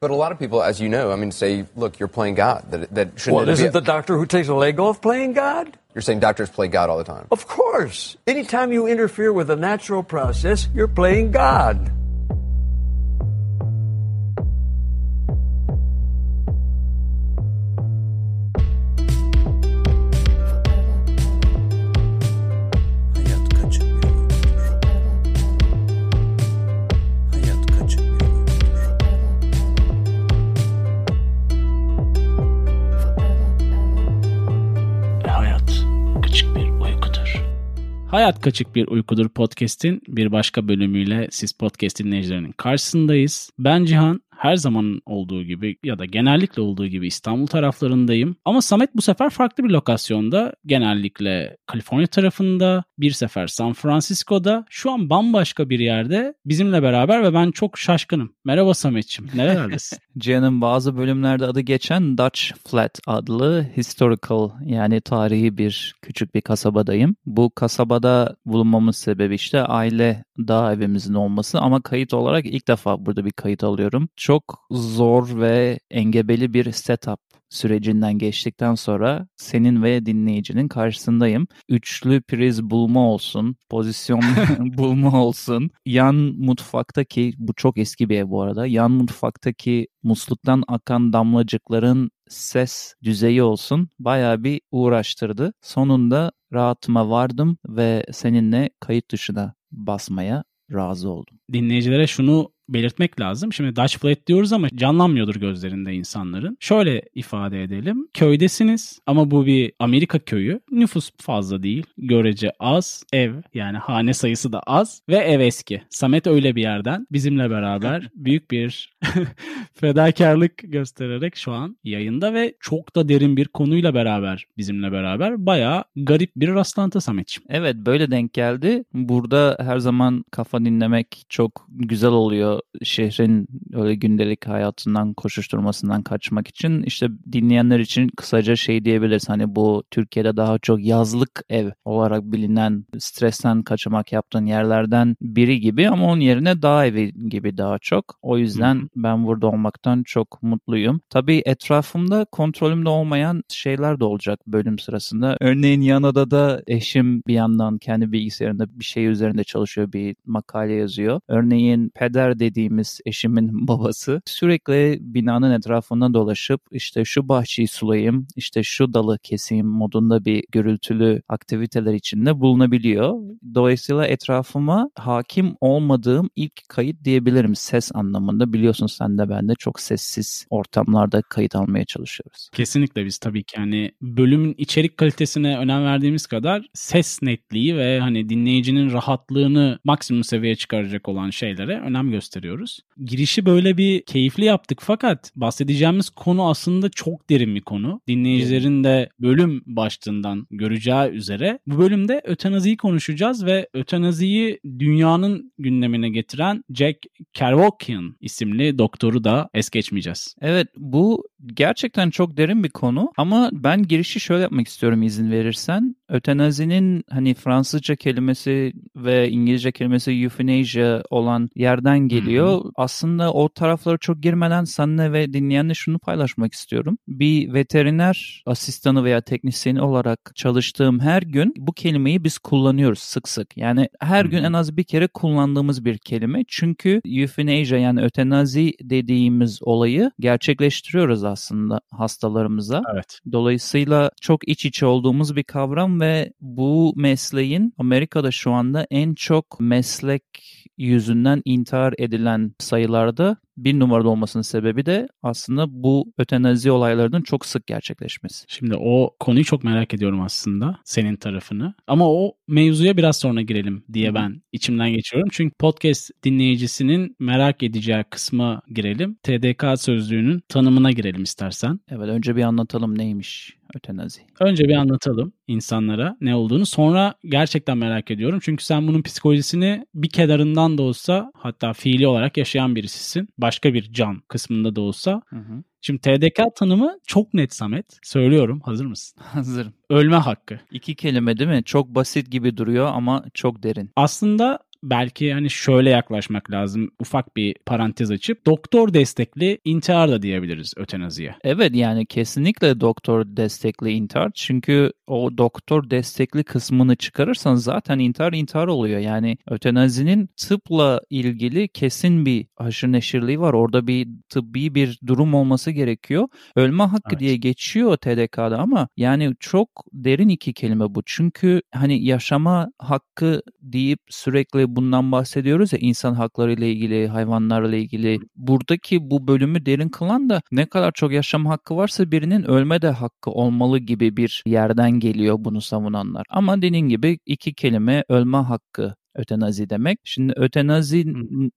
But a lot of people, as you know, I mean, say, look, you're playing God. That, that shouldn't Well, isn't the doctor who takes a leg off playing God? You're saying doctors play God all the time. Of course. Anytime you interfere with a natural process, you're playing God. Hayat Kaçık Bir Uykudur podcast'in bir başka bölümüyle siz podcast dinleyicilerinin karşısındayız. Ben Cihan, her zaman olduğu gibi ya da genellikle olduğu gibi İstanbul taraflarındayım. Ama Samet bu sefer farklı bir lokasyonda. Genellikle Kaliforniya tarafında, bir sefer San Francisco'da. Şu an bambaşka bir yerde bizimle beraber ve ben çok şaşkınım. Merhaba Samet'ciğim, nerelerdesin? Cihan'ın bazı bölümlerde adı geçen Dutch Flat adlı historical yani tarihi bir küçük bir kasabadayım. Bu kasabada bulunmamın sebebi işte aile dağ evimizin olması ama kayıt olarak ilk defa burada bir kayıt alıyorum. Çok zor ve engebeli bir setup sürecinden geçtikten sonra senin ve dinleyicinin karşısındayım. Üçlü priz bulma olsun, pozisyon bulma olsun. Yan mutfaktaki, bu çok eski bir ev bu arada, yan mutfaktaki musluktan akan damlacıkların ses düzeyi olsun bayağı bir uğraştırdı. Sonunda rahatıma vardım ve seninle kayıt dışına basmaya razı oldum. dinleyicilere şunu belirtmek lazım. Şimdi Dutch Flat diyoruz ama canlanmıyordur gözlerinde insanların. Şöyle ifade edelim. Köydesiniz ama bu bir Amerika köyü. Nüfus fazla değil. Görece az. Ev yani hane sayısı da az. Ve ev eski. Samet öyle bir yerden bizimle beraber büyük bir fedakarlık göstererek şu an yayında ve çok da derin bir konuyla beraber bizimle beraber bayağı garip bir rastlantı Samet'ciğim. Evet böyle denk geldi. Burada her zaman kafa dinlemek çok güzel oluyor. Şehrin öyle gündelik hayatından koşuşturmasından kaçmak için. İşte dinleyenler için kısaca şey diyebiliriz. Hani bu Türkiye'de daha çok yazlık ev olarak bilinen stresten kaçamak yaptığın yerlerden biri gibi ama onun yerine dağ evi gibi daha çok. O yüzden Hı hı. ben burada olmaktan çok mutluyum. Tabii etrafımda kontrolümde olmayan şeyler de olacak bölüm sırasında. Örneğin yan odada eşim bir yandan kendi bilgisayarında bir şey üzerinde çalışıyor, bir makale yazıyor. Örneğin peder dediğimiz eşimin babası sürekli binanın etrafında dolaşıp işte şu bahçeyi sulayayım, işte şu dalı keseyim modunda bir gürültülü aktiviteler içinde bulunabiliyor. Dolayısıyla etrafıma hakim olmadığım ilk kayıt diyebilirim ses anlamında. Biliyorsun sen de ben de çok sessiz ortamlarda kayıt almaya çalışıyoruz. Kesinlikle biz tabii ki hani bölümün içerik kalitesine önem verdiğimiz kadar ses netliği ve hani dinleyicinin rahatlığını maksimum seviyeye çıkaracak olan şeylere önem gösteriyoruz. Girişi böyle bir keyifli yaptık fakat bahsedeceğimiz konu aslında çok derin bir konu. Dinleyicilerin de bölüm başlığından göreceği üzere bu bölümde ötenaziyi konuşacağız ve ötenaziyi dünyanın gündemine getiren Jack Kerouacian isimli doktoru da es geçmeyeceğiz. Evet bu gerçekten çok derin bir konu ama ben girişi şöyle yapmak istiyorum izin verirsen. Ötenazinin hani Fransızca kelimesi ve İngilizce kelimesi euthanasia olan yerden geliyor. Aslında o taraflara çok girmeden seninle ve dinleyenle şunu paylaşmak istiyorum. Bir veteriner asistanı veya teknisyeni olarak çalıştığım her gün bu kelimeyi biz kullanıyoruz sık sık. Yani her gün en az bir kere kullandığımız bir kelime. Çünkü euthanasia yani ötenazi dediğimiz olayı gerçekleştiriyoruz aslında hastalarımıza. Evet. Dolayısıyla çok iç içe olduğumuz bir kavram ve bu mesleğin Amerika'da şu anda en çok meslek yüzünden intihar edilen sayılarda bir numarada olmasının sebebi de aslında bu ötenazi olaylarının çok sık gerçekleşmesi. Şimdi o konuyu çok merak ediyorum aslında senin tarafını. Ama o mevzuya biraz sonra girelim diye ben içimden geçiyorum. Çünkü podcast dinleyicisinin merak edeceği kısma girelim. TDK sözlüğünün tanımına girelim istersen. Evet önce bir anlatalım neymiş ötenazi. Önce bir anlatalım insanlara ne olduğunu. Sonra gerçekten merak ediyorum. Çünkü sen bunun psikolojisini bir kenarından da olsa hatta fiili olarak yaşayan birisisin. Başka bir can kısmında da olsa. Hı hı. Şimdi TDK tanımı çok net Samet. Söylüyorum. Hazır mısın? Hazırım. Ölme hakkı. İki kelime değil mi? Çok basit gibi duruyor ama çok derin. Aslında belki hani şöyle yaklaşmak lazım. Ufak bir parantez açıp doktor destekli intihar da diyebiliriz ötenaziye. Evet yani kesinlikle doktor destekli intihar. Çünkü o doktor destekli kısmını çıkarırsan zaten intihar intihar oluyor. Yani ötenazinin tıpla ilgili kesin bir haşır neşirliği var. Orada bir tıbbi bir durum olması gerekiyor. Ölme hakkı Evet. diye geçiyor TDK'da ama yani çok derin iki kelime bu. Çünkü hani yaşama hakkı deyip sürekli bundan bahsediyoruz ya insan hakları ile ilgili, hayvanlarla ilgili. Buradaki bu bölümü derin kılan da ne kadar çok yaşam hakkı varsa birinin ölme de hakkı olmalı gibi bir yerden geliyor bunu savunanlar. Ama dediğin gibi iki kelime ölme hakkı ötenazi demek. Şimdi ötenazi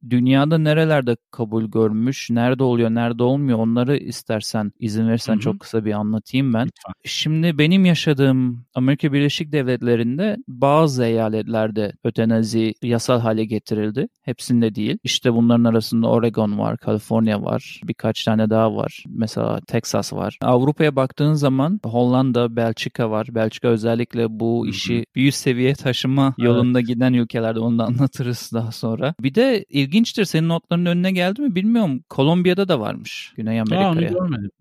dünyada nerelerde kabul görmüş, nerede oluyor, nerede olmuyor onları istersen izin verirsen çok kısa bir anlatayım ben. Lütfen. Şimdi benim yaşadığım Amerika Birleşik Devletleri'nde bazı eyaletlerde ötenazi yasal hale getirildi. Hepsinde değil. İşte bunların arasında Oregon var, Kaliforniya var, birkaç tane daha var. Mesela Texas var. Avrupa'ya baktığın zaman Hollanda, Belçika var. Belçika özellikle bu işi bir üst seviye taşıma Evet. yolunda giden ülkelerde onu da anlatırız daha sonra. Bir de ilginçtir senin notların önüne geldi mi bilmiyorum. Kolombiya'da da varmış Güney Amerika'ya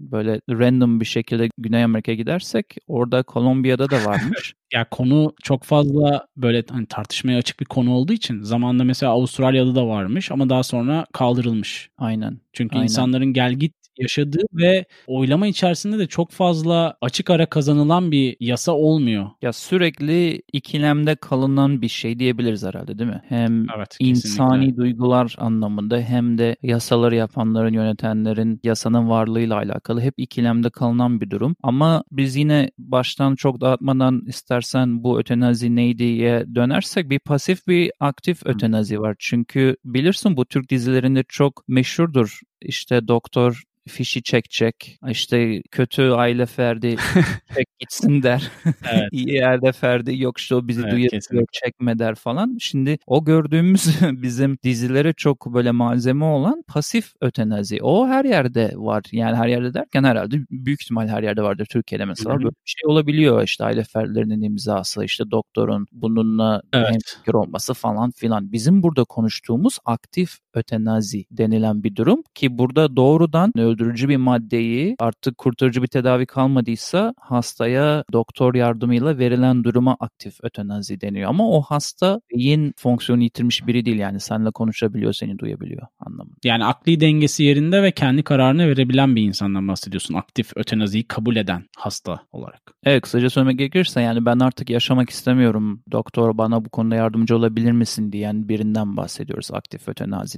böyle random bir şekilde Güney Amerika'ya gidersek orada Kolombiya'da da varmış. Ya konu çok fazla böyle hani tartışmaya açık bir konu olduğu için zamanında mesela Avustralya'da da varmış ama daha sonra kaldırılmış. Aynen. Çünkü Aynen. insanların gel git yaşadığı ve oylama içerisinde de çok fazla açık ara kazanılan bir yasa olmuyor. Ya sürekli ikilemde kalınan bir şey diyebiliriz herhalde değil mi? Hem Evet, insani kesinlikle. duygular anlamında hem de yasaları yapanların, yönetenlerin yasanın varlığıyla alakalı hep ikilemde kalınan bir durum. Ama biz yine baştan çok dağıtmadan istersen bu ötenazi neydiye dönersek bir pasif bir aktif ötenazi var. Çünkü bilirsin bu Türk dizilerinde çok meşhurdur. İşte doktor fişi çekecek. İşte kötü aile ferdi çek gitsin der. Evet. İyi yerde ferdi yok işte o bizi Evet, duyabiliyor çekme der falan. Şimdi o gördüğümüz bizim dizilere çok böyle malzeme olan pasif ötenazi. O her yerde var. Yani her yerde derken herhalde büyük ihtimal her yerde vardır. Türkiye'de mesela böyle bir şey olabiliyor. İşte aile fertlerinin imzası, işte doktorun bununla Evet. hemfikir olması falan filan. Bizim burada konuştuğumuz aktif ötenazi denilen bir durum ki burada doğrudan öldürücü bir maddeyi artık kurtarıcı bir tedavi kalmadıysa hastaya doktor yardımıyla verilen duruma aktif ötenazi deniyor. Ama o hasta beyin fonksiyonu yitirmiş biri değil yani seninle konuşabiliyor, seni duyabiliyor anlamında. Yani akli dengesi yerinde ve kendi kararını verebilen bir insandan bahsediyorsun. Aktif ötenaziyi kabul eden hasta olarak. Evet kısaca söylemek gerekirse yani ben artık yaşamak istemiyorum. Doktor bana bu konuda yardımcı olabilir misin diyen birinden bahsediyoruz aktif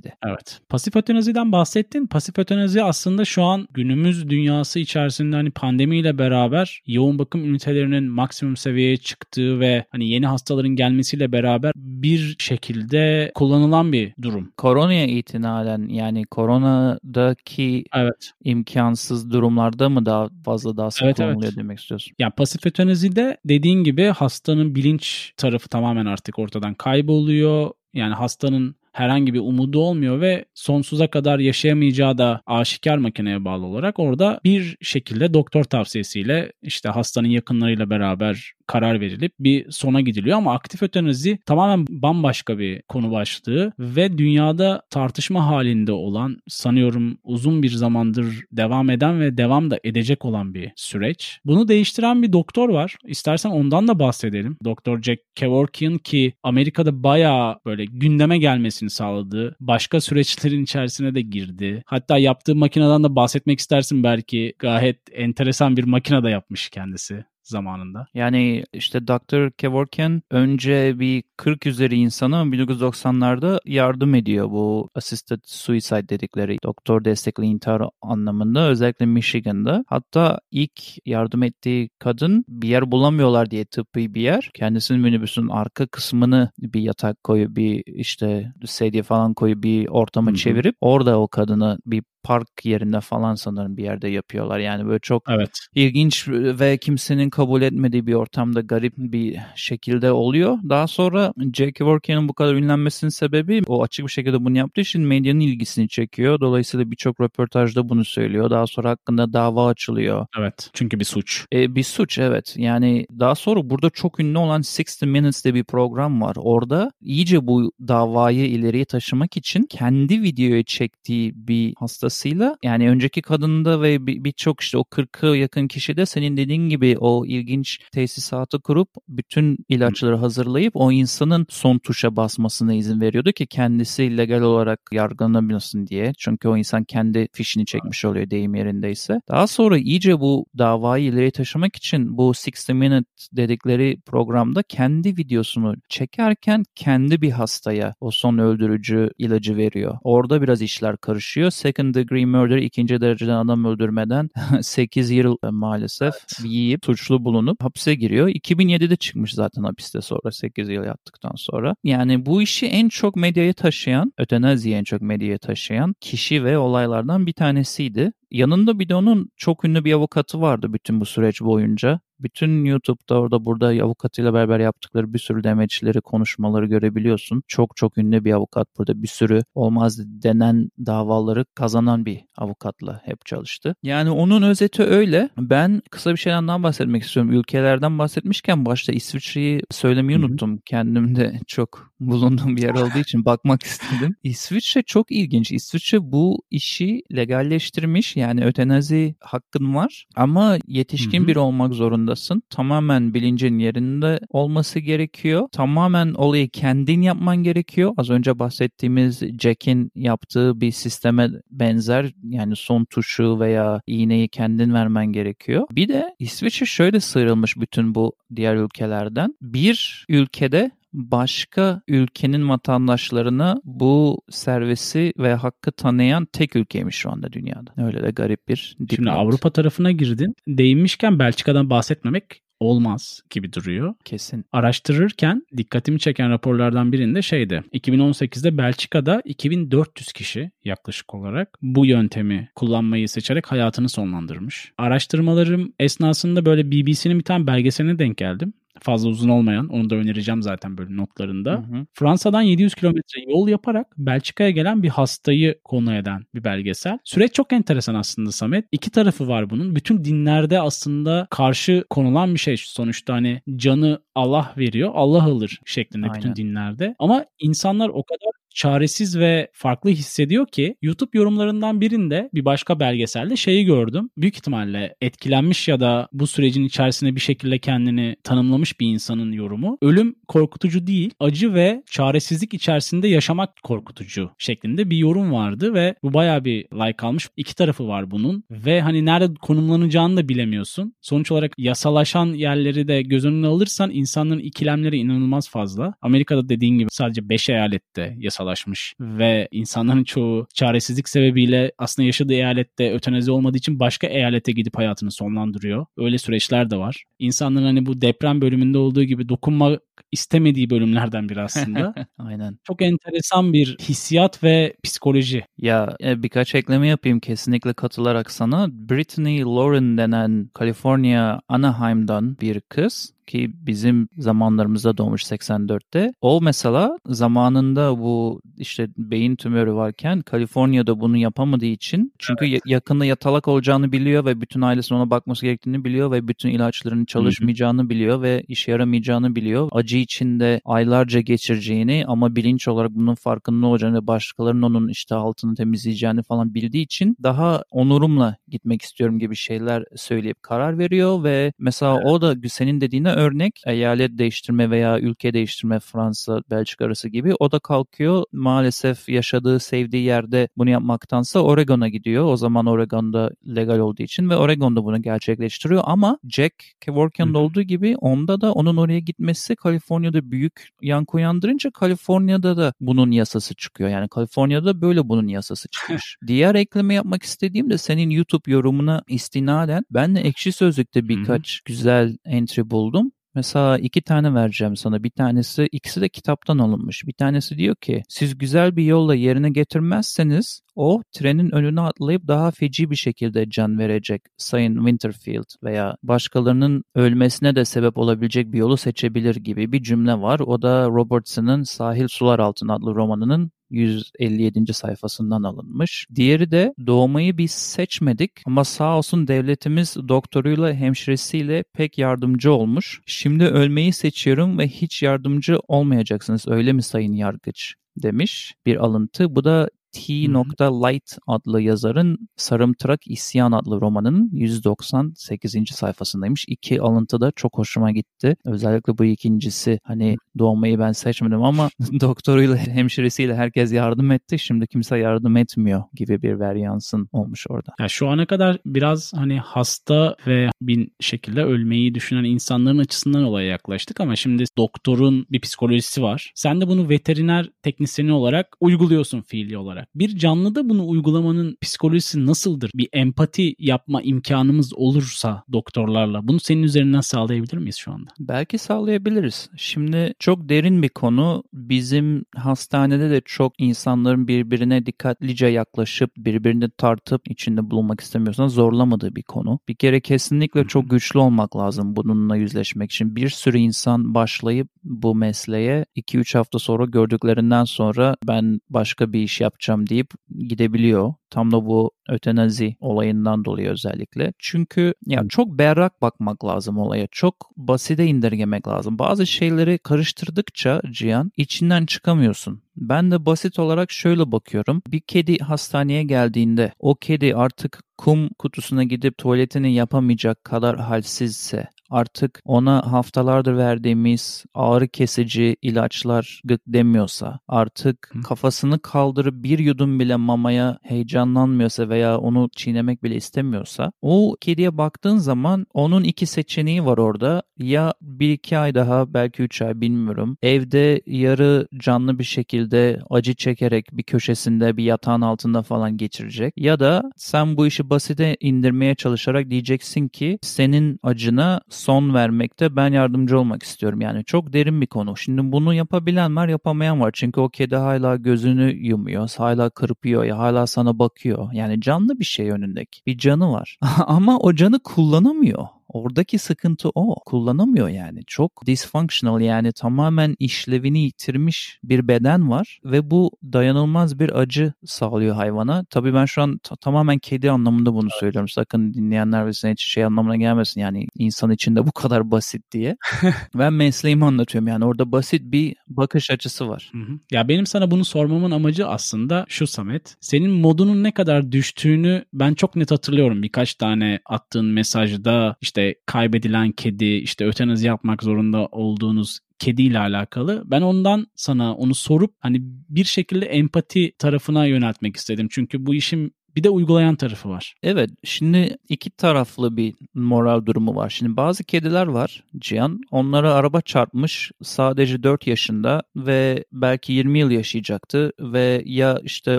ötenazide. Evet. Pasif ötenaziden bahsettin. Pasif ötenazi aslında şu an günümüz dünyası içerisinde hani pandemiyle beraber yoğun bakım ünitelerinin maksimum seviyeye çıktığı ve hani yeni hastaların gelmesiyle beraber bir şekilde kullanılan bir durum. Koronaya itinalen yani koronadaki Evet. imkansız durumlarda mı daha fazla daha sık Evet, kullanılıyor evet. demek istiyorsun? Yani pasif ötenazide dediğin gibi hastanın bilinç tarafı tamamen artık ortadan kayboluyor. Yani hastanın herhangi bir umudu olmuyor ve sonsuza kadar yaşayamayacağı da aşikar makineye bağlı olarak orada bir şekilde doktor tavsiyesiyle işte hastanın yakınlarıyla beraber karar verilip bir sona gidiliyor ama aktif ötenazi tamamen bambaşka bir konu başlığı ve dünyada tartışma halinde olan sanıyorum uzun bir zamandır devam eden ve devam da edecek olan bir süreç. Bunu değiştiren bir doktor var. İstersen ondan da bahsedelim. Doktor Jack Kevorkian ki Amerika'da bayağı böyle gündeme gelmesini sağladı. Başka süreçlerin içerisine de girdi. Hatta yaptığı makineden de bahsetmek istersin belki. Gayet enteresan bir makine de yapmış kendisi zamanında. Yani işte Dr. Kevorkian önce bir 40 üzeri insana 1990'larda yardım ediyor bu assisted suicide dedikleri doktor destekli intihar anlamında özellikle Michigan'da. Hatta ilk yardım ettiği kadın bir yer bulamıyorlar diye tıbbi bir yer. Kendisinin minibüsün arka kısmını bir yatak koyup bir işte sedye falan koyup bir ortama Hı hı. çevirip orada o kadını bir park yerinde falan sanırım bir yerde yapıyorlar. Yani böyle çok Evet. ilginç ve kimsenin kabul etmediği bir ortamda garip bir şekilde oluyor. Daha sonra Jack Kevorkian'ın bu kadar ünlenmesinin sebebi o açık bir şekilde bunu yaptığı için medyanın ilgisini çekiyor. Dolayısıyla birçok röportajda bunu söylüyor. Daha sonra hakkında dava açılıyor. Evet. Çünkü bir suç. E, bir suç evet. Yani daha sonra burada çok ünlü olan 60 Minutes diye bir program var. Orada iyice bu davayı ileriye taşımak için kendi videoya çektiği bir hastasıyla yani önceki kadında ve bir- birçok işte o 40'a yakın kişi de senin dediğin gibi o ilginç tesisatı kurup bütün ilaçları hazırlayıp o insanın son tuşa basmasına izin veriyordu ki kendisi legal olarak yargılanabilsin diye. Çünkü o insan kendi fişini çekmiş oluyor deyim yerindeyse. Daha sonra iyice bu davayı ileriye taşımak için bu 60 Minute dedikleri programda kendi videosunu çekerken kendi bir hastaya o son öldürücü ilacı veriyor. Orada biraz işler karışıyor. Second degree murder ikinci dereceden adam öldürmeden 8 yıl e, maalesef yiyip suçlu bulunup hapse giriyor. 2007'de çıkmış zaten hapiste sonra 8 yıl yattıktan sonra. Yani bu işi en çok medyaya taşıyan, ötenaziyi en çok medyaya taşıyan kişi ve olaylardan bir tanesiydi. Yanında bir de onun çok ünlü bir avukatı vardı bütün bu süreç boyunca. Bütün YouTube'da orada burada avukatıyla beraber yaptıkları bir sürü demeçleri, konuşmaları görebiliyorsun. Çok çok ünlü bir avukat burada bir sürü olmaz denen davaları kazanan bir avukatla hep çalıştı. Yani onun özeti öyle. Ben kısa bir şeyden daha bahsetmek istiyorum. Ülkelerden bahsetmişken başta İsviçre'yi söylemeyi Hı hı. unuttum. Kendimde çok bulunduğum bir yer olduğu için bakmak istedim. İsviçre çok ilginç. İsviçre bu işi legalleştirmiş. Yani ötenazi hakkın var ama yetişkin Hı hı. biri olmak zorundasın. Tamamen bilincin yerinde olması gerekiyor. Tamamen olayı kendin yapman gerekiyor. Az önce bahsettiğimiz Jack'in yaptığı bir sisteme benzer yani son tuşu veya iğneyi kendin vermen gerekiyor. Bir de İsviçre şöyle sıyrılmış bütün bu diğer ülkelerden. Bir ülkede başka ülkenin vatandaşlarına bu servisi ve hakkı tanıyan tek ülkeymiş şu anda dünyada. Öyle de garip bir Şimdi dipnot. Avrupa tarafına girdin. Değinmişken Belçika'dan bahsetmemek olmaz gibi duruyor. kesin. Araştırırken dikkatimi çeken raporlardan birinde şeydi. 2018'de Belçika'da 2400 kişi yaklaşık olarak bu yöntemi kullanmayı seçerek hayatını sonlandırmış. Araştırmalarım esnasında böyle BBC'nin bir tane belgeseline denk geldim. Fazla uzun olmayan. Onu da önereceğim zaten böyle notlarında. Hı hı. Fransa'dan 700 kilometre yol yaparak Belçika'ya gelen bir hastayı konu eden bir belgesel. Süreç çok enteresan aslında Samet. İki tarafı var bunun. Bütün dinlerde aslında karşı konulan bir şey. Sonuçta hani canı Allah veriyor, Allah alır şeklinde bütün Aynen. dinlerde. Ama insanlar o kadar çaresiz ve farklı hissediyor ki YouTube yorumlarından birinde bir başka belgeselde şeyi gördüm. Büyük ihtimalle etkilenmiş ya da bu sürecin içerisinde bir şekilde kendini tanımlamış bir insanın yorumu. Ölüm korkutucu değil, acı ve çaresizlik içerisinde yaşamak korkutucu şeklinde bir yorum vardı ve bu bayağı bir like almış. İki tarafı var bunun ve hani nerede konumlanacağını da bilemiyorsun. Sonuç olarak yasalaşan yerleri de göz önüne alırsan insanların ikilemleri inanılmaz fazla. Amerika'da dediğin gibi sadece 5 eyalette yasalaşmış ve insanların çoğu çaresizlik sebebiyle aslında yaşadığı eyalette ötenazi olmadığı için başka eyalete gidip hayatını sonlandırıyor. Öyle süreçler de var. İnsanların hani bu deprem bölümünde olduğu gibi dokunmak istemediği bölümlerden biri aslında. Aynen. Çok enteresan bir hissiyat ve psikoloji. Ya e, birkaç ekleme yapayım kesinlikle katılarak sana. Brittany Lauren denen California Anaheim'dan bir kız ki bizim zamanlarımızda doğmuş 84'te. O mesela zamanında bu işte beyin tümörü varken Kaliforniya'da bunu yapamadığı için çünkü ya- yakında yatalak olacağını biliyor ve bütün ailesinin ona bakması gerektiğini biliyor ve bütün ilaçların çalışmayacağını biliyor ve işe yaramayacağını biliyor. Acı içinde aylarca geçireceğini ama bilinç olarak bunun farkında olacağını ve başkalarının onun işte altını temizleyeceğini falan bildiği için daha onurumla gitmek istiyorum gibi şeyler söyleyip karar veriyor ve mesela o da senin dediğine örnek eyalet değiştirme veya ülke değiştirme Fransa, Belçika arası gibi o da kalkıyor maalesef yaşadığı sevdiği yerde bunu yapmaktansa Oregon'a gidiyor. O zaman Oregon'da legal olduğu için ve Oregon'da bunu gerçekleştiriyor ama Jack Kevorkian'da olduğu gibi onda da onun oraya gitmesi Kaliforniya'da büyük yankı uyandırınca Kaliforniya'da da bunun yasası çıkıyor. Yani Kaliforniya'da böyle bunun yasası çıkmış. Diğer ekleme yapmak istediğim de senin YouTube yorumuna istinaden ben de Ekşi Sözlük'te birkaç güzel entry buldum. Mesela iki tane vereceğim sana. Bir tanesi ikisi de kitaptan alınmış. Bir tanesi diyor ki siz güzel bir yolla yerine getirmezseniz o trenin önüne atlayıp daha feci bir şekilde can verecek Sayın Winterfield veya başkalarının ölmesine de sebep olabilecek bir yolu seçebilir gibi bir cümle var. O da Robertson'ın Sahil Sular Altında adlı romanının 157. sayfasından alınmış. Diğeri de doğmayı biz seçmedik ama sağ olsun devletimiz doktoruyla hemşiresiyle pek yardımcı olmuş. Şimdi ölmeyi seçiyorum ve hiç yardımcı olmayacaksınız öyle mi sayın yargıç demiş bir alıntı. Bu da T. Light adlı yazarın Sarımtırak İsyan adlı romanının 198. sayfasındaymış. İki alıntı da çok hoşuma gitti. Özellikle bu ikincisi hani doğmayı ben seçmedim ama doktoruyla hemşiresiyle herkes yardım etti. Şimdi kimse yardım etmiyor gibi bir varyansın olmuş orada. Ya şu ana kadar biraz hani hasta ve bir şekilde ölmeyi düşünen insanların açısından olaya yaklaştık ama şimdi doktorun bir psikolojisi var. Sen de bunu veteriner teknisyeni olarak uyguluyorsun fiili olarak. Bir canlıda bunu uygulamanın psikolojisi nasıldır? Bir empati yapma imkanımız olursa doktorlarla bunu senin üzerinden sağlayabilir miyiz şu anda? Belki sağlayabiliriz. Şimdi çok derin bir konu. Bizim hastanede de çok insanların birbirine dikkatlice yaklaşıp birbirini tartıp içinde bulunmak istemiyorsan zorlamadığı bir konu. Bir kere kesinlikle çok güçlü olmak lazım bununla yüzleşmek için. Bir sürü insan başlayıp bu mesleğe 2-3 hafta sonra gördüklerinden sonra ben başka bir iş yapacağım deyip gidebiliyor. Tam da bu ötenazi olayından dolayı özellikle. Çünkü ya çok berrak bakmak lazım olaya. Çok basite indirgemek lazım. Bazı şeyleri karıştırdıkça Cihan içinden çıkamıyorsun. Ben de basit olarak şöyle bakıyorum. Bir kedi hastaneye geldiğinde o kedi artık kum kutusuna gidip tuvaletini yapamayacak kadar halsizse artık ona haftalardır verdiğimiz ağrı kesici ilaçlar gık demiyorsa, artık kafasını kaldırıp bir yudum bile mamaya heyecanlanmıyorsa veya onu çiğnemek bile istemiyorsa, o kediye baktığın zaman onun iki seçeneği var orada. Ya bir iki ay daha belki üç ay bilmiyorum. Evde yarı canlı bir şekilde acı çekerek bir köşesinde bir yatağın altında falan geçirecek. Ya da sen bu işi basite indirmeye çalışarak diyeceksin ki senin acına son vermekte ben yardımcı olmak istiyorum. Yani çok derin bir konu. Şimdi bunu yapabilen var yapamayan var. Çünkü o kedi hala gözünü yumuyor. Hala kırpıyor ya hala sana bakıyor. Yani canlı bir şey önündeki. Bir canı var. Ama o canı kullanamıyor. Oradaki sıkıntı o. Kullanamıyor yani. Çok dysfunctional yani tamamen işlevini yitirmiş bir beden var ve bu dayanılmaz bir acı sağlıyor hayvana. Tabii ben şu an ta- tamamen kedi anlamında bunu söylüyorum. Sakın dinleyenler ve senin için şey anlamına gelmesin yani insan için de bu kadar basit diye. ben mesleğimi anlatıyorum yani orada basit bir bakış açısı var. Hı hı. Ya benim sana bunu sormamın amacı aslında şu Samet. Senin modunun ne kadar düştüğünü ben çok net hatırlıyorum. Birkaç tane attığın mesajda işte kaybedilen kedi, işte ötenazi yapmak zorunda olduğunuz kediyle alakalı. Ben ondan sana onu sorup hani bir şekilde empati tarafına yöneltmek istedim. Çünkü bu işin bir de uygulayan tarafı var. Evet şimdi iki taraflı bir moral durumu var. Şimdi bazı kediler var Cihan. Onlara araba çarpmış sadece 4 yaşında ve belki 20 yıl yaşayacaktı ve ya işte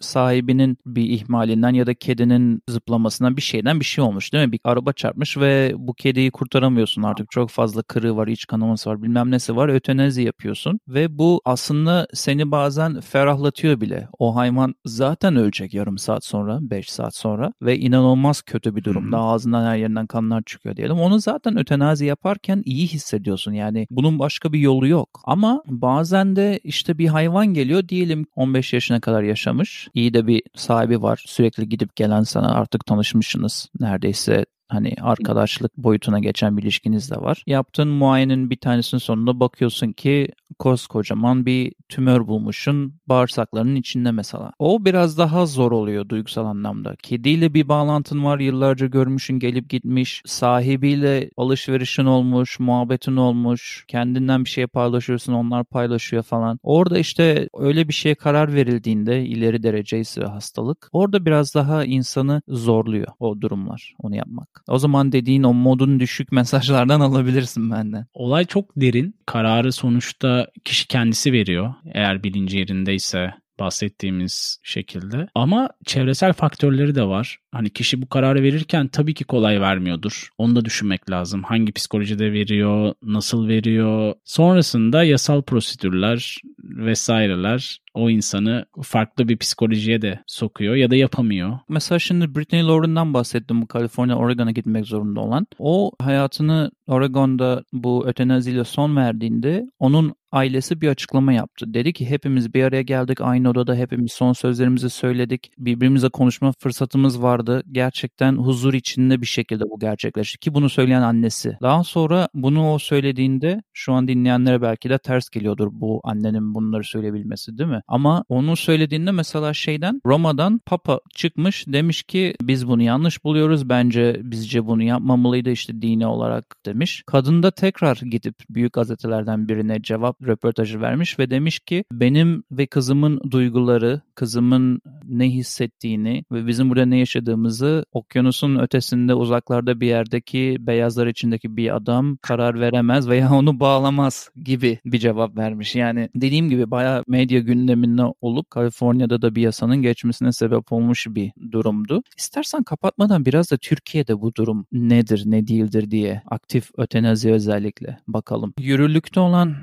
sahibinin bir ihmalinden ya da kedinin zıplamasından bir şeyden bir şey olmuş değil mi? Bir araba çarpmış ve bu kediyi kurtaramıyorsun artık. Çok fazla kırığı var, iç kanaması var, bilmem nesi var. Ötenazi yapıyorsun ve bu aslında seni bazen ferahlatıyor bile. O hayvan zaten ölecek yarım saat sonra 5 saat sonra ve inanılmaz kötü bir durumda. Ağzından her yerinden kanlar çıkıyor diyelim. Onu zaten ötenazi yaparken iyi hissediyorsun. Yani bunun başka bir yolu yok. Ama bazen de işte bir hayvan geliyor diyelim 15 yaşına kadar yaşamış. İyi de bir sahibi var. Sürekli gidip gelen sana artık tanışmışsınız. Neredeyse hani arkadaşlık boyutuna geçen bir ilişkiniz de var. Yaptığın muayenenin bir tanesinin sonunda bakıyorsun ki koskocaman bir tümör bulmuşsun bağırsaklarının içinde mesela. O biraz daha zor oluyor duygusal anlamda. Kediyle bir bağlantın var yıllarca görmüşün gelip gitmiş. Sahibiyle alışverişin olmuş, muhabbetin olmuş. Kendinden bir şey paylaşıyorsun onlar paylaşıyor falan. Orada işte öyle bir şeye karar verildiğinde ileri dereceyse hastalık. Orada biraz daha insanı zorluyor o durumlar onu yapmak. O zaman dediğin o modun düşük mesajlardan alabilirsin benden. Olay çok derin. Kararı sonuçta kişi kendisi veriyor. Eğer bilinci yerindeyse bahsettiğimiz şekilde. Ama çevresel faktörleri de var. Hani kişi bu kararı verirken tabii ki kolay vermiyordur. Onu da düşünmek lazım. Hangi psikolojide veriyor, nasıl veriyor. Sonrasında yasal prosedürler vesaireler o insanı farklı bir psikolojiye de sokuyor ya da yapamıyor. Mesela şimdi Brittany Lauren'dan bahsettim bu Kaliforniya, Oregon'a gitmek zorunda olan. O hayatını Oregon'da bu ötenaziyle son verdiğinde onun ailesi bir açıklama yaptı. Dedi ki hepimiz bir araya geldik aynı odada hepimiz son sözlerimizi söyledik. Birbirimize konuşma fırsatımız vardı. Gerçekten huzur içinde bir şekilde bu gerçekleşti ki bunu söyleyen annesi. Daha sonra bunu o söylediğinde şu an dinleyenlere belki de ters geliyordur bu annenin bunları söyleyebilmesi değil mi? Ama onu söylediğinde mesela şeyden Roma'dan Papa çıkmış demiş ki biz bunu yanlış buluyoruz bence bizce bunu yapmamalıydı işte dini olarak demiş. Kadın da tekrar gidip büyük gazetelerden birine cevap röportajı vermiş ve demiş ki benim ve kızımın duyguları, kızımın ne hissettiğini ve bizim burada ne yaşadığımızı okyanusun ötesinde uzaklarda bir yerdeki beyazlar içindeki bir adam karar veremez veya onu bağlamaz gibi bir cevap vermiş. Yani dediğim gibi bayağı medya gündeminde olup Kaliforniya'da da bir yasanın geçmesine sebep olmuş bir durumdu. İstersen kapatmadan biraz da Türkiye'de bu durum nedir ne değildir diye aktif ötenazi özellikle bakalım. Yürürlükte olan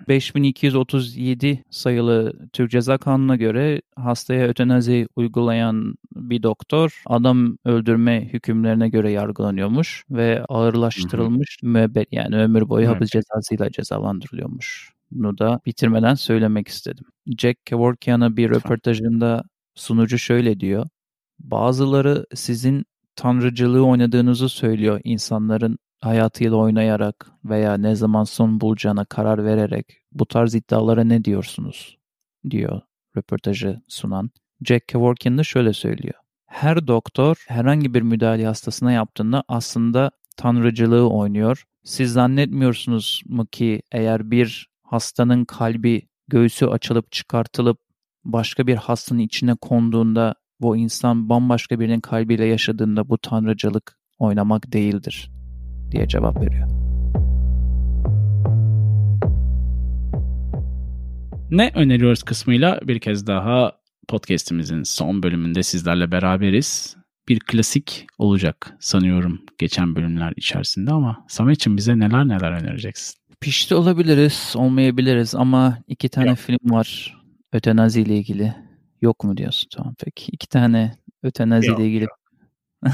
5237 sayılı Türk Ceza Kanunu'na göre hastaya ötenazi uygulayan bir doktor adam öldürme hükümlerine göre yargılanıyormuş ve ağırlaştırılmış müebbet yani ömür boyu hapis cezasıyla cezalandırılıyormuş. Bunu da bitirmeden söylemek istedim. Jack Kevorkian'a bir röportajında sunucu şöyle diyor. Bazıları sizin tanrıcılığı oynadığınızı söylüyor insanların hayatıyla oynayarak veya ne zaman son bulacağına karar vererek bu tarz iddialara ne diyorsunuz? diyor röportajı sunan. Jack Kevorkian da şöyle söylüyor. Her doktor herhangi bir müdahale hastasına yaptığında aslında tanrıcılığı oynuyor. Siz zannetmiyorsunuz mu ki eğer bir hastanın kalbi göğsü açılıp çıkartılıp başka bir hastanın içine konduğunda bu insan bambaşka birinin kalbiyle yaşadığında bu tanrıcılık oynamak değildir diye cevap veriyor. Ne öneriyoruz kısmıyla bir kez daha podcast'imizin son bölümünde sizlerle beraberiz. Bir klasik olacak sanıyorum geçen bölümler içerisinde ama Samet'ciğim bize neler neler önereceksin? Pişti olabiliriz, olmayabiliriz ama iki tane Yok. film var ötenazi ile ilgili. Yok mu diyorsun? Tamam peki. İki tane ötenazi Yok, ile ilgili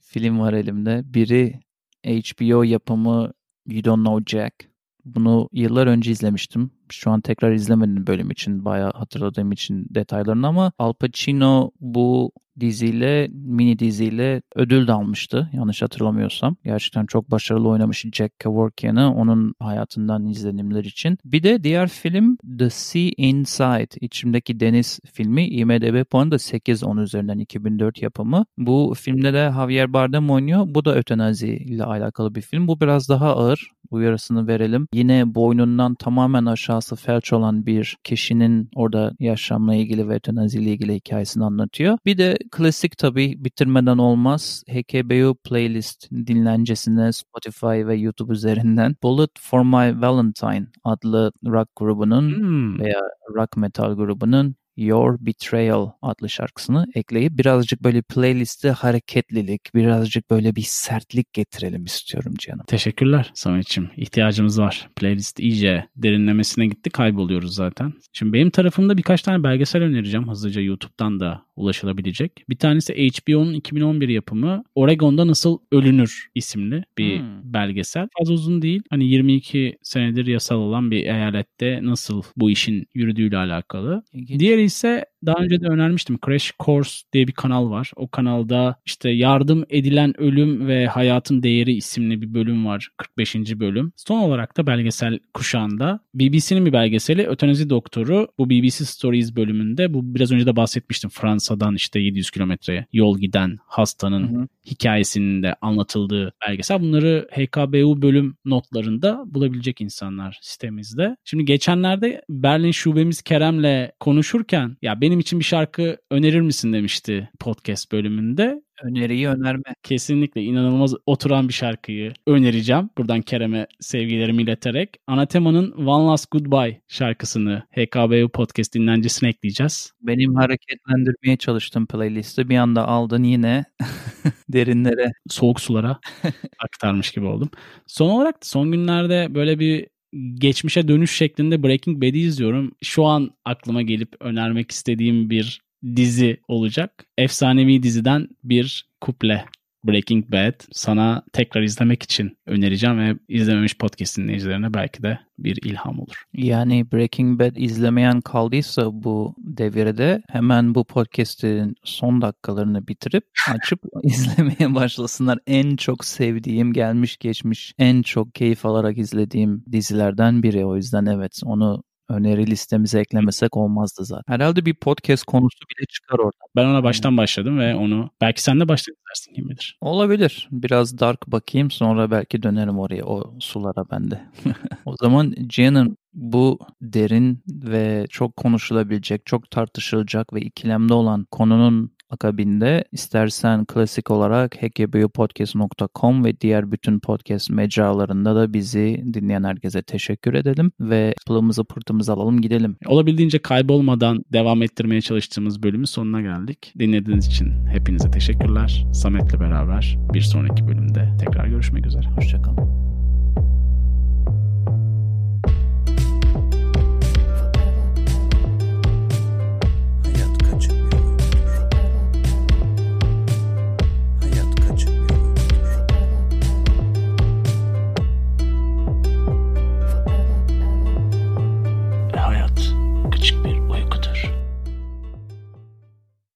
film var elimde. Biri HBO yapımı You Don't Know Jack. Bunu yıllar önce izlemiştim. Şu an tekrar izlemedim bölüm için. Bayağı hatırladığım için detaylarını ama Al Pacino bu diziyle, mini diziyle ödül de almıştı. Yanlış hatırlamıyorsam. Gerçekten çok başarılı oynamış Jack Kevorkian'ı onun hayatından izlenimler için. Bir de diğer film The Sea Inside. İçimdeki Deniz filmi. IMDB puanı da 8 10 üzerinden 2004 yapımı. Bu filmde de Javier Bardem oynuyor. Bu da ötenazi ile alakalı bir film. Bu biraz daha ağır. Uyarısını verelim. Yine boynundan tamamen aşağısı felç olan bir kişinin orada yaşamla ilgili ve ile ilgili hikayesini anlatıyor. Bir de klasik tabii bitirmeden olmaz. HKBU playlist dinlencesine Spotify ve YouTube üzerinden Bullet for My Valentine adlı rock grubunun Hmm. veya rock metal grubunun Your Betrayal adlı şarkısını ekleyip birazcık böyle playliste hareketlilik, birazcık böyle bir sertlik getirelim istiyorum canım. Teşekkürler Samet'ciğim. İhtiyacımız var. Playlist iyice derinlemesine gitti. Kayboluyoruz zaten. Şimdi benim tarafımda birkaç tane belgesel önereceğim. Hızlıca YouTube'dan da ulaşılabilecek. Bir tanesi HBO'nun 2011 yapımı Oregon'da Nasıl Ölünür isimli bir Hmm. belgesel. Fazla uzun değil. Hani 22 senedir yasal olan bir eyalette nasıl bu işin yürüdüğüyle alakalı. İlginç. Diğeri ise daha önce de önermiştim. Crash Course diye bir kanal var. O kanalda işte yardım edilen ölüm ve hayatın değeri isimli bir bölüm var. 45. bölüm. Son olarak da belgesel kuşağında BBC'nin bir belgeseli Ötenazi Doktoru. Bu BBC Stories bölümünde bu biraz önce de bahsetmiştim. Fransa'dan işte 700 kilometre yol giden hastanın Hı hı. hikayesinin de anlatıldığı belgesel. Bunları HKBU bölüm notlarında bulabilecek insanlar sitemizde. Şimdi geçenlerde Berlin şubemiz Kerem'le konuşurken ya benim benim için bir şarkı önerir misin demişti podcast bölümünde. Öneriyi önerme. Kesinlikle inanılmaz oturan bir şarkıyı önereceğim. Buradan Kerem'e sevgilerimi ileterek. Anatema'nın One Last Goodbye şarkısını HKBU Podcast dinlencisine ekleyeceğiz. Benim hareketlendirmeye çalıştım playlisti. Bir anda aldın yine derinlere. Soğuk sulara aktarmış gibi oldum. Son olarak da son günlerde böyle bir geçmişe dönüş şeklinde Breaking Bad'i izliyorum. Şu an aklıma gelip önermek istediğim bir dizi olacak. Efsanevi diziden bir kuple. Breaking Bad sana tekrar izlemek için önereceğim ve izlememiş podcast dinleyicilerine belki de bir ilham olur. Yani Breaking Bad izlemeyen kaldıysa bu devirde hemen bu podcast'in son dakikalarını bitirip açıp izlemeye başlasınlar. En çok sevdiğim, gelmiş geçmiş, en çok keyif alarak izlediğim dizilerden biri. O yüzden evet onu öneri listemize eklemesek olmazdı zaten. Herhalde bir podcast konusu bile çıkar oradan. Ben ona baştan başladım ve onu belki sen de baştan izlersin kim bilir. Olabilir. Biraz dark bakayım sonra belki dönerim oraya o sulara bende. o zaman Cihan'ın bu derin ve çok konuşulabilecek, çok tartışılacak ve ikilemde olan konunun akabinde istersen klasik olarak hackabuyopodcast.com ve diğer bütün podcast mecralarında da bizi dinleyen herkese teşekkür edelim ve pılımızı pırtımızı alalım gidelim. Olabildiğince kaybolmadan devam ettirmeye çalıştığımız bölümün sonuna geldik. Dinlediğiniz için hepinize teşekkürler. Samet'le beraber bir sonraki bölümde tekrar görüşmek üzere. Hoşçakalın.